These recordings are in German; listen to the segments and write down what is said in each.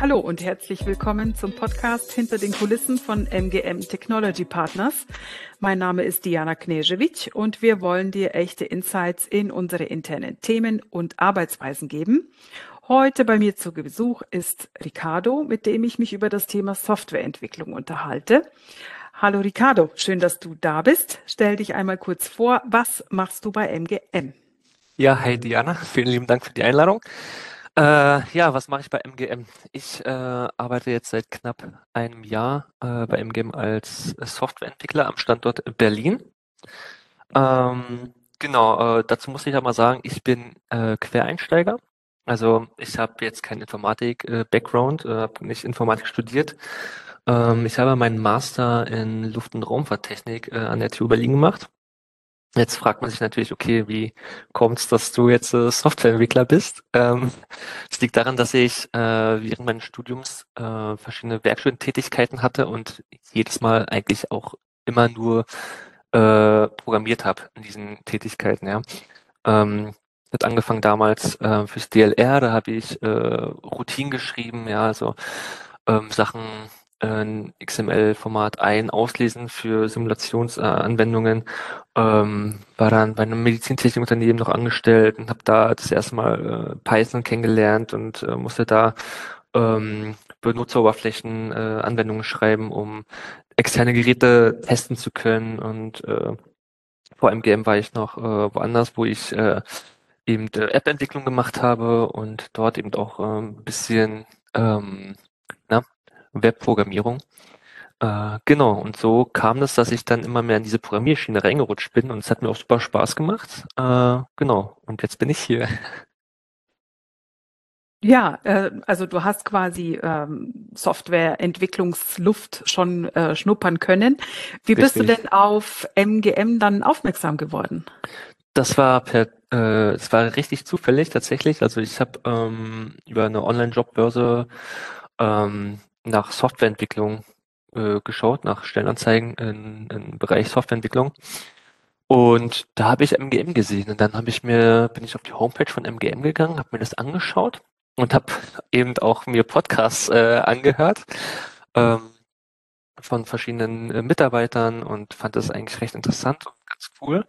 Hallo und herzlich willkommen zum Podcast Hinter den Kulissen von MGM Technology Partners. Mein Name ist Diana Knežević und wir wollen dir echte Insights in unsere internen Themen und Arbeitsweisen geben. Heute bei mir zu Besuch ist Ricardo, mit dem ich mich über das Thema Softwareentwicklung unterhalte. Hallo Ricardo, schön, dass du da bist. Stell dich einmal kurz vor, was machst du bei MGM? Ja, hi Diana, vielen lieben Dank für die Einladung. Äh, ja, was mache ich bei MGM? Ich äh, arbeite jetzt seit knapp einem Jahr äh, bei MGM als Softwareentwickler am Standort Berlin. Ähm, genau, äh, dazu muss ich aber sagen, ich bin äh, Quereinsteiger. Also ich habe jetzt keinen Informatik-Background, äh, habe nicht Informatik studiert. Ähm, ich habe meinen Master in Luft- und Raumfahrttechnik an der TU Berlin gemacht Jetzt fragt man sich natürlich, okay, wie kommt es, dass du jetzt äh, Softwareentwickler bist? Ähm, es liegt daran, dass ich äh, während meines Studiums äh, verschiedene Werkstudententätigkeiten hatte und jedes Mal eigentlich auch immer nur äh, programmiert habe in diesen Tätigkeiten. Ja. Ähm, hat angefangen damals äh, fürs DLR, da habe ich äh, Routinen geschrieben, ja, also ähm, Sachen ein XML-Format ein, auslesen für Simulationsanwendungen. Ähm, war dann bei einem Medizintechnikunternehmen noch angestellt und habe da das erste Mal äh, Python kennengelernt und äh, musste da ähm, Benutzeroberflächen äh, Anwendungen schreiben, um externe Geräte testen zu können. Und äh, vor MGM war ich noch äh, woanders, wo ich äh, eben App-Entwicklung gemacht habe und dort eben auch äh, ein bisschen ähm, Webprogrammierung. Äh, genau, und so kam es, dass ich dann immer mehr in diese Programmierschiene reingerutscht bin und es hat mir auch super Spaß gemacht. Äh, genau, und jetzt bin ich hier. Ja, äh, also du hast quasi ähm, Softwareentwicklungsluft schon äh, schnuppern können. Wie Richtig. bist du denn auf MGM dann aufmerksam geworden? Das war per, äh, es war richtig zufällig tatsächlich. Also ich habe ähm, über eine Online-Jobbörse ähm, nach Softwareentwicklung äh, geschaut, nach Stellenanzeigen im Bereich Softwareentwicklung. Und da habe ich MGM gesehen und dann habe ich mir, bin ich auf die Homepage von MGM gegangen, habe mir das angeschaut und habe eben auch mir Podcasts äh, angehört ähm, von verschiedenen äh, Mitarbeitern und fand das eigentlich recht interessant und ganz cool.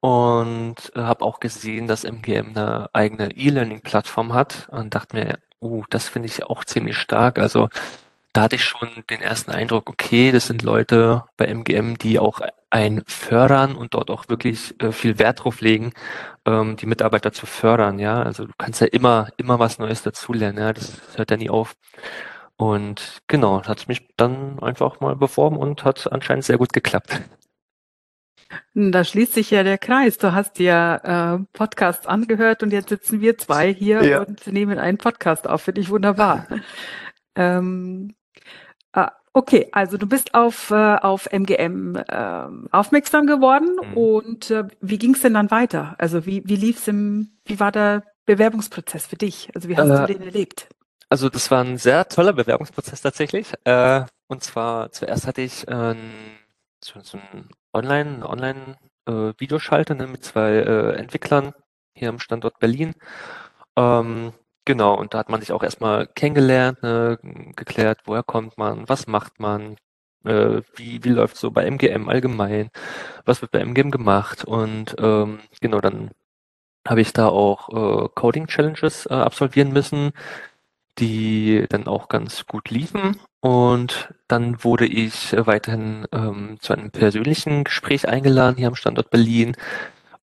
Und äh, habe auch gesehen, dass MGM eine eigene E-Learning-Plattform hat und dachte mir, uh, das finde ich auch ziemlich stark. Also da hatte ich schon den ersten Eindruck, okay, das sind Leute bei MGM, die auch ein fördern und dort auch wirklich äh, viel Wert drauf legen, ähm, die Mitarbeiter zu fördern, ja. Also du kannst ja immer, immer was Neues dazulernen, ja. Das hört ja nie auf. Und genau, hat mich dann einfach mal beworben und hat anscheinend sehr gut geklappt. Da schließt sich ja der Kreis. Du hast ja äh, Podcasts angehört und jetzt sitzen wir zwei hier ja. und nehmen einen Podcast auf. Finde ich wunderbar. ähm, okay, also du bist auf, äh, auf MGM äh, aufmerksam geworden mhm. und äh, wie ging es denn dann weiter? Also wie, wie lief's im, wie war der Bewerbungsprozess für dich? Also wie hast du den erlebt? Also das war ein sehr toller Bewerbungsprozess tatsächlich. Äh, und zwar zuerst hatte ich äh, so, so ein Online, Online äh, Videoschalter ne, mit zwei äh, Entwicklern hier am Standort Berlin. Ähm, Genau, und da hat man sich auch erstmal kennengelernt, ne, geklärt, woher kommt man, was macht man, äh, wie, wie läuft so bei MGM allgemein, was wird bei MGM gemacht und ähm, genau, dann habe ich da auch äh, Coding-Challenges äh, absolvieren müssen, die dann auch ganz gut liefen und dann wurde ich weiterhin ähm, zu einem persönlichen Gespräch eingeladen hier am Standort Berlin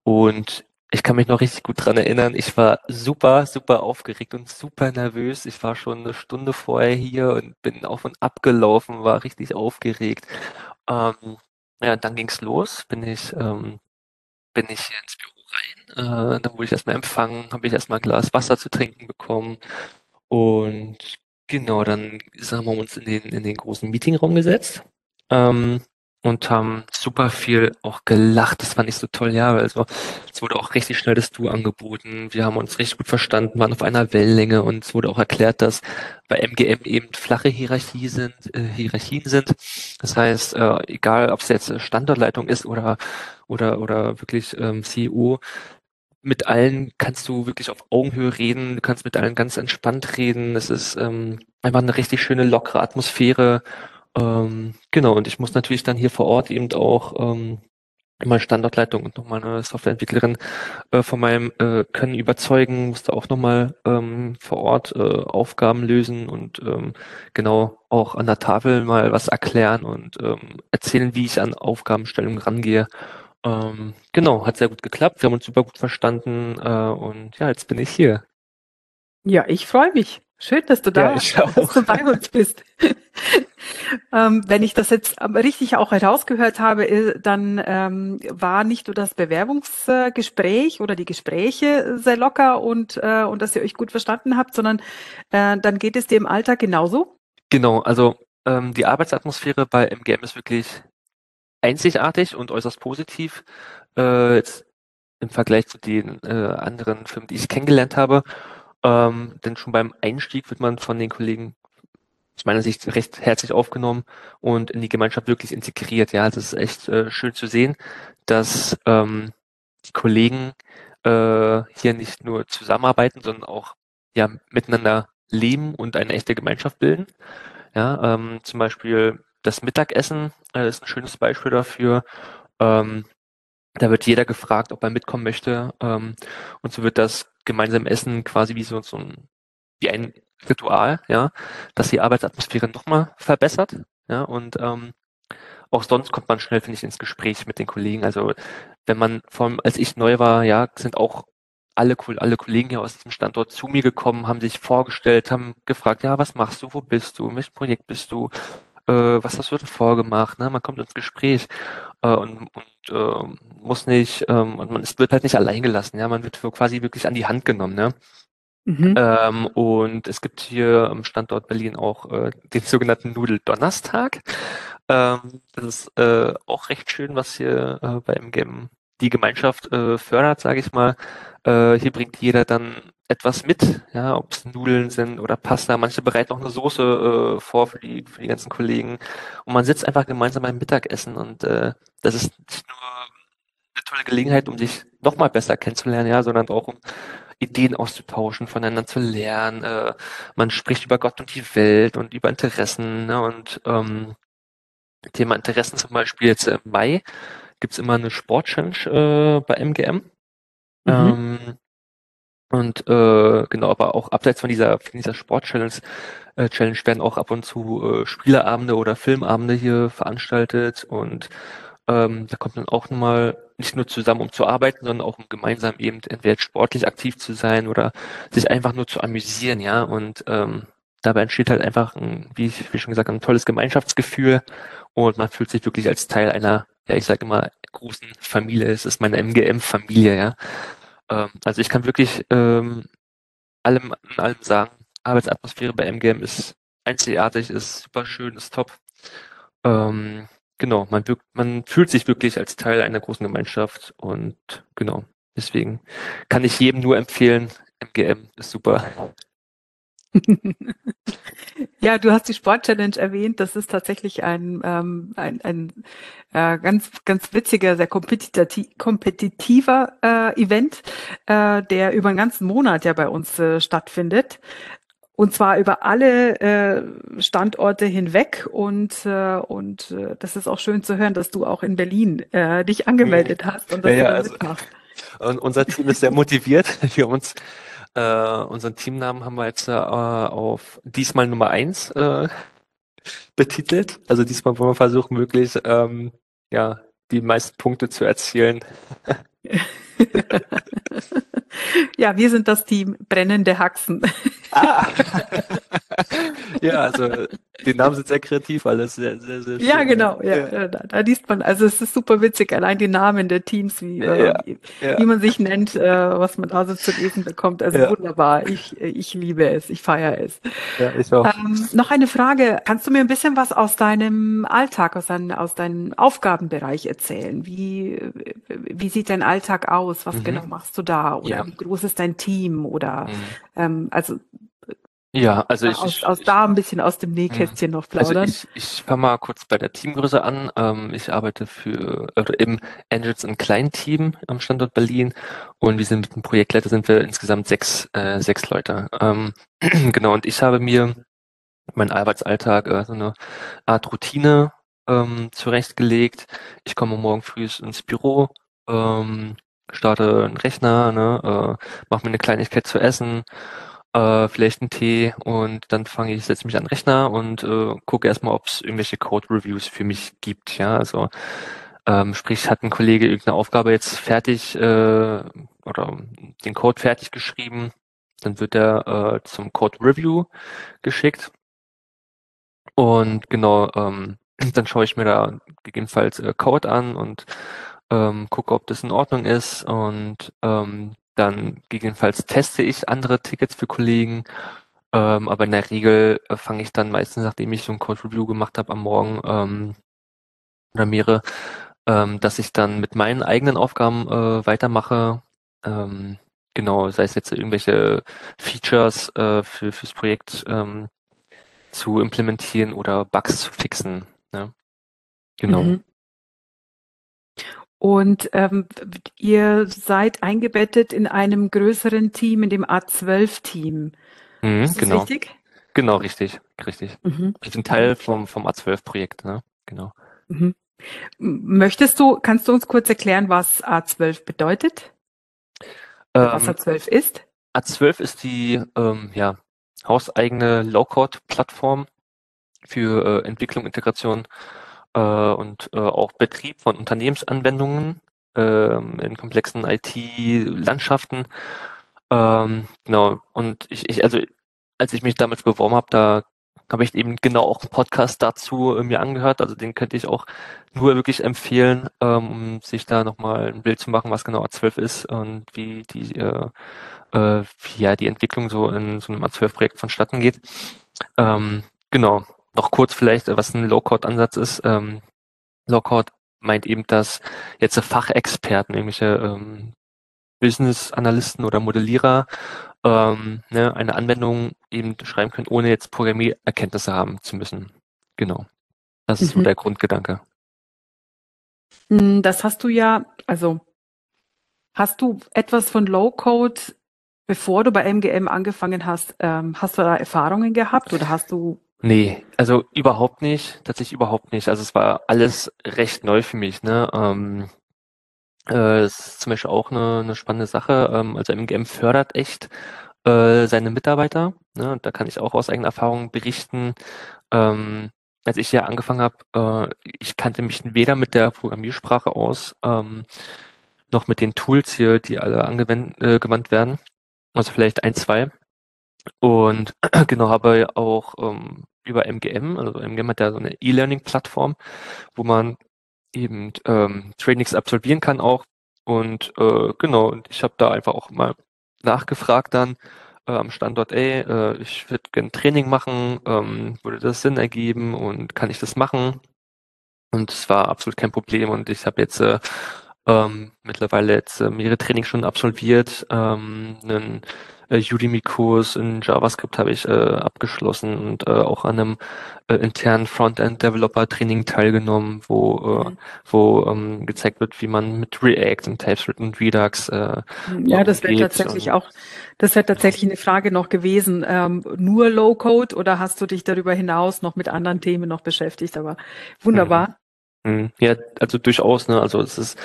und ich kann mich noch richtig gut dran erinnern. Ich war super, super aufgeregt und super nervös. Ich war schon eine Stunde vorher hier und bin auf und ab gelaufen, war richtig aufgeregt. Ähm, ja, dann ging's los. Bin ich, ähm, bin ich hier ins Büro rein. Äh, dann wurde ich erstmal empfangen, habe ich erstmal ein Glas Wasser zu trinken bekommen. Und genau, dann haben wir uns in den, in den großen Meetingraum gesetzt. Ähm, und haben super viel auch gelacht. Das fand ich so toll, ja. Also es wurde auch richtig schnell das Du angeboten. Wir haben uns richtig gut verstanden, waren auf einer Wellenlänge und es wurde auch erklärt, dass bei MGM eben flache Hierarchie sind, äh, Hierarchien sind. Das heißt, äh, egal ob es jetzt Standortleitung ist oder oder oder wirklich ähm, CEO, mit allen kannst du wirklich auf Augenhöhe reden, du kannst mit allen ganz entspannt reden. Es ist ähm, einfach eine richtig schöne, lockere Atmosphäre. Ähm, genau, und ich muss natürlich dann hier vor Ort eben auch ähm, meine Standortleitung und nochmal eine Softwareentwicklerin äh, von meinem äh, Können überzeugen, musste auch nochmal ähm, vor Ort äh, Aufgaben lösen und ähm, genau auch an der Tafel mal was erklären und ähm, erzählen, wie ich an Aufgabenstellungen rangehe. Ähm, genau, hat sehr gut geklappt. Wir haben uns super gut verstanden äh, und ja, jetzt bin ich hier. Ja, ich freue mich. Schön, dass du da ja, dass du bei uns bist. ähm, wenn ich das jetzt richtig auch herausgehört habe, äh, dann ähm, war nicht nur das Bewerbungsgespräch oder die Gespräche sehr locker und, äh, und dass ihr euch gut verstanden habt, sondern äh, dann geht es dir im Alltag genauso? Genau, also ähm, die Arbeitsatmosphäre bei MGM ist wirklich einzigartig und äußerst positiv. Äh, jetzt im Vergleich zu den äh, anderen Firmen, die ich kennengelernt habe. Ähm, denn schon beim Einstieg wird man von den Kollegen aus meiner Sicht recht herzlich aufgenommen und in die Gemeinschaft wirklich integriert. Ja, das ist echt äh, schön zu sehen, dass ähm, die Kollegen äh, hier nicht nur zusammenarbeiten, sondern auch ja miteinander leben und eine echte Gemeinschaft bilden. Ja, ähm, zum Beispiel das Mittagessen äh, ist ein schönes Beispiel dafür. Ähm, da wird jeder gefragt, ob er mitkommen möchte. Ähm, und so wird das gemeinsame Essen quasi wie so, so ein, wie ein Ritual, ja, dass die Arbeitsatmosphäre nochmal verbessert. Ja, und ähm, auch sonst kommt man schnell, finde ich, ins Gespräch mit den Kollegen. Also wenn man, allem als ich neu war, ja, sind auch alle, alle Kollegen hier aus diesem Standort zu mir gekommen, haben sich vorgestellt, haben gefragt, ja, was machst du, wo bist du, in welchem Projekt bist du, äh, was hast du denn vorgemacht, ne? Man kommt ins Gespräch äh, und, und äh, muss nicht, ähm, und man ist, wird halt nicht allein gelassen, ja, man wird quasi wirklich an die Hand genommen, ne? Mhm. Ähm, und es gibt hier am Standort Berlin auch äh, den sogenannten Nudel-Donnerstag. Ähm, das ist äh, auch recht schön, was hier äh, bei MGM die Gemeinschaft äh, fördert, sage ich mal. Äh, hier bringt jeder dann etwas mit, ja, ob es Nudeln sind oder Pasta. Manche bereiten auch eine Soße äh, vor für die, für die ganzen Kollegen. Und man sitzt einfach gemeinsam beim Mittagessen und äh, das ist nicht nur eine tolle Gelegenheit, um sich nochmal besser kennenzulernen, ja, sondern auch um Ideen auszutauschen, voneinander zu lernen. Äh, man spricht über Gott und die Welt und über Interessen. Ne, und ähm, Thema Interessen zum Beispiel jetzt im Mai gibt's immer eine Sport-Challenge äh, bei MGM. Mhm. Ähm, und äh, genau, aber auch abseits von dieser, von dieser Sport-Challenge äh, Challenge werden auch ab und zu äh, Spieleabende oder Filmabende hier veranstaltet und ähm, da kommt man auch nochmal nicht nur zusammen, um zu arbeiten, sondern auch um gemeinsam eben entweder sportlich aktiv zu sein oder sich einfach nur zu amüsieren, ja. Und ähm, dabei entsteht halt einfach, ein, wie, ich, wie schon gesagt, ein tolles Gemeinschaftsgefühl und man fühlt sich wirklich als Teil einer, ja, ich sage immer, großen Familie. Es ist meine MGM-Familie, ja. Ähm, also ich kann wirklich ähm, allem, allem sagen, Arbeitsatmosphäre bei MGM ist einzigartig, ist super schön, ist top. Ähm, genau, man, man fühlt sich wirklich als Teil einer großen Gemeinschaft und genau, deswegen kann ich jedem nur empfehlen, MGM ist super. Ja, du hast die Sport-Challenge erwähnt. Das ist tatsächlich ein, ähm, ein, ein äh, ganz, ganz witziger, sehr kompetitiver äh, Event, äh, der über einen ganzen Monat ja bei uns äh, stattfindet. Und zwar über alle äh, Standorte hinweg. Und, äh, und äh, das ist auch schön zu hören, dass du auch in Berlin äh, dich angemeldet hast und dass ja, du also, Und unser Team ist sehr motiviert. Wir uns äh, unseren Teamnamen haben wir jetzt äh, auf diesmal Nummer eins äh, betitelt. Also diesmal wollen wir versuchen, wirklich ähm, ja, die meisten Punkte zu erzielen. ja, wir sind das Team Brennende Haxen. Ah. ja, also die Namen sind sehr kreativ, alles sehr, sehr, sehr schön. Ja, genau, ja, ja. Da, da, liest man, also es ist super witzig, allein die Namen der Teams, wie, ja, äh, wie, ja. wie, man sich nennt, äh, was man da so zu lesen bekommt. Also wunderbar, ich, ich liebe es, ich feiere es. Ja, ich auch. Ähm, noch eine Frage, kannst du mir ein bisschen was aus deinem Alltag, aus, dein, aus deinem Aufgabenbereich erzählen? Wie, wie sieht dein Alltag aus? Was mhm. genau machst du da? Oder wie groß ist dein Team? Oder mhm. ähm, also Ja, also ich, aus, ich, aus da ein bisschen aus dem hm. Nähkästchen noch also plaudern. ich, ich fange mal kurz bei der Teamgröße an. Ähm, ich arbeite für oder im Angels ein Kleinteam am Standort Berlin und wir sind mit dem Projektleiter sind wir insgesamt sechs, äh, sechs Leute. Ähm, genau, und ich habe mir meinen Arbeitsalltag äh, so eine Art Routine ähm, zurechtgelegt. Ich komme morgen früh ins Büro, ähm, starte einen Rechner, ne, äh, mache mir eine Kleinigkeit zu essen, äh, vielleicht einen Tee und dann fange ich, setze mich an den Rechner und äh, gucke erstmal, ob es irgendwelche Code-Reviews für mich gibt. Ja, also ähm, sprich, hat ein Kollege irgendeine Aufgabe jetzt fertig äh, oder den Code fertig geschrieben, dann wird er äh, zum Code Review geschickt. Und genau, ähm, dann schaue ich mir da gegebenenfalls äh, Code an und ähm, gucke, ob das in Ordnung ist. Und ähm, dann gegebenenfalls teste ich andere Tickets für Kollegen. Ähm, aber in der Regel äh, fange ich dann meistens, nachdem ich so ein Code Review gemacht habe am Morgen ähm, oder mehrere, ähm, dass ich dann mit meinen eigenen Aufgaben äh, weitermache. Ähm, genau, sei es jetzt irgendwelche Features äh, für fürs Projekt ähm, zu implementieren oder Bugs zu fixen. Ne? Genau. Mhm. Und ähm, ihr seid eingebettet in einem größeren Team, in dem A12-Team. Mhm, Ist das genau. richtig? Genau, richtig, richtig. Mhm. Wir sind Teil vom, vom A12-Projekt, ne? Genau. Mhm. Möchtest du, kannst du uns kurz erklären, was A12 bedeutet? Oder was Ähm, A12 ist? A12 ist die ähm, ja, hauseigene Low-Code-Plattform für äh, Entwicklung, Integration äh, und äh, auch Betrieb von Unternehmensanwendungen ähm, in komplexen IT-Landschaften. Ähm, genau. Und ich, ich, also als ich mich damals beworben habe, da habe ich eben genau auch einen Podcast dazu äh, mir angehört. Also den könnte ich auch nur wirklich empfehlen, ähm, um sich da nochmal ein Bild zu machen, was genau A12 ist und wie die äh, äh, wie ja die Entwicklung so in so einem A12-Projekt vonstatten geht. Ähm, genau. Noch kurz vielleicht, was ein Low-Code-Ansatz ist. Ähm, Low-Code meint eben, dass jetzt Fachexperten, irgendwelche ähm, Business-Analysten oder Modellierer ähm, ne, eine Anwendung eben schreiben können, ohne jetzt Programmiererkenntnisse haben zu müssen. Genau. Das ist so Mhm. der Grundgedanke. Mm, Das hast du ja, also hast du etwas von Low-Code, bevor du bei MGM angefangen hast, ähm, hast du da Erfahrungen gehabt oder hast du Nee, also überhaupt nicht, tatsächlich überhaupt nicht. Also es war alles recht neu für mich, ne? Ähm, äh, es ist zum Beispiel auch eine, eine spannende Sache. Ähm, also MGM fördert echt äh, seine Mitarbeiter. Ne? Und da kann ich auch aus eigener Erfahrung berichten. Ähm, als ich ja angefangen habe, äh, ich kannte mich weder mit der Programmiersprache aus, ähm, noch mit den Tools hier, die alle angewandt äh, werden. Also vielleicht ein, zwei. Und genau habe auch ähm, über MGM, also MGM hat ja so eine E-Learning-Plattform, wo man eben ähm, Trainings absolvieren kann auch. Und äh, genau, und ich habe da einfach auch mal nachgefragt dann äh, am Standort, ey, äh, ich würde gerne Training machen, ähm, würde das Sinn ergeben und kann ich das machen? Und es war absolut kein Problem und ich habe jetzt äh, ähm, mittlerweile jetzt äh, mehrere Trainings schon absolviert, ähm, einen äh, Udemy-Kurs in JavaScript habe ich äh, abgeschlossen und äh, auch an einem äh, internen Frontend-Developer-Training teilgenommen, wo, äh, Mhm. wo ähm, gezeigt wird, wie man mit React und TypeScript und Redux äh, Ja, das wäre tatsächlich auch, das wäre tatsächlich eine Frage noch gewesen. Ähm, nur Low-Code oder hast du dich darüber hinaus noch mit anderen Themen noch beschäftigt? Aber wunderbar. Mhm. Ja, also durchaus, ne? Also es ist,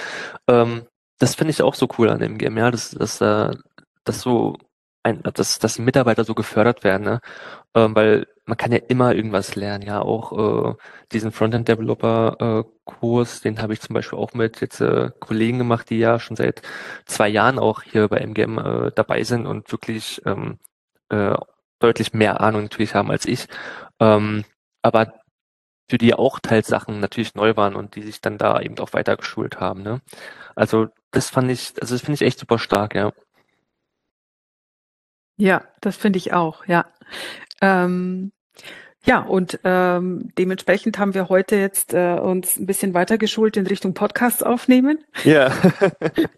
ähm, das finde ich auch so cool an dem Game, ja, dass, dass, äh, dass so ein, dass, dass Mitarbeiter so gefördert werden, ne? Ähm, weil man kann ja immer irgendwas lernen, ja, auch äh, diesen Frontend-Developer-Kurs, den habe ich zum Beispiel auch mit jetzt äh, Kollegen gemacht, die ja schon seit zwei Jahren auch hier bei MGM äh, dabei sind und wirklich ähm, äh, deutlich mehr Ahnung natürlich haben als ich. Ähm, aber für die auch teils Sachen natürlich neu waren und die sich dann da eben auch weiter geschult haben. Ne? Also das fand ich, also das finde ich echt super stark, ja. Ja, das finde ich auch, ja. Ähm, ja, und ähm, dementsprechend haben wir heute jetzt äh, uns ein bisschen weiter geschult in Richtung Podcasts aufnehmen. Ja.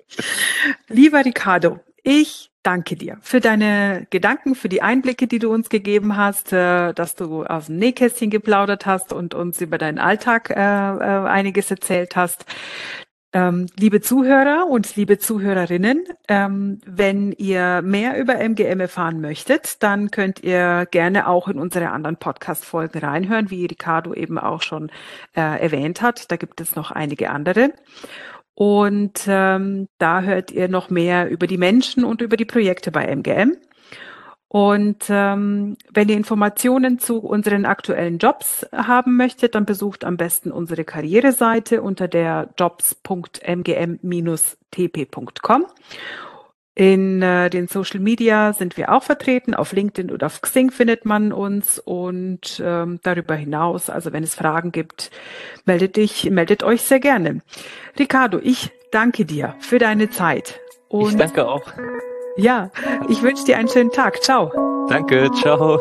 Lieber Ricardo, ich danke dir für deine Gedanken, für die Einblicke, die du uns gegeben hast, äh, dass du aus dem Nähkästchen geplaudert hast und uns über deinen Alltag äh, äh, einiges erzählt hast. Ähm, liebe Zuhörer und liebe Zuhörerinnen, ähm, wenn ihr mehr über MGM erfahren möchtet, dann könnt ihr gerne auch in unsere anderen Podcast-Folgen reinhören, wie Ricardo eben auch schon äh, erwähnt hat. Da gibt es noch einige andere. Und ähm, da hört ihr noch mehr über die Menschen und über die Projekte bei MGM. Und ähm, wenn ihr Informationen zu unseren aktuellen Jobs haben möchtet, dann besucht am besten unsere Karriereseite unter der jobs.mgm-tp.com. In äh, den Social Media sind wir auch vertreten. Auf LinkedIn oder auf Xing findet man uns. Und ähm, darüber hinaus, also wenn es Fragen gibt, meldet dich, meldet euch sehr gerne. Ricardo, ich danke dir für deine Zeit. Und ich danke auch. Ja, ich wünsche dir einen schönen Tag. Ciao. Danke, ciao.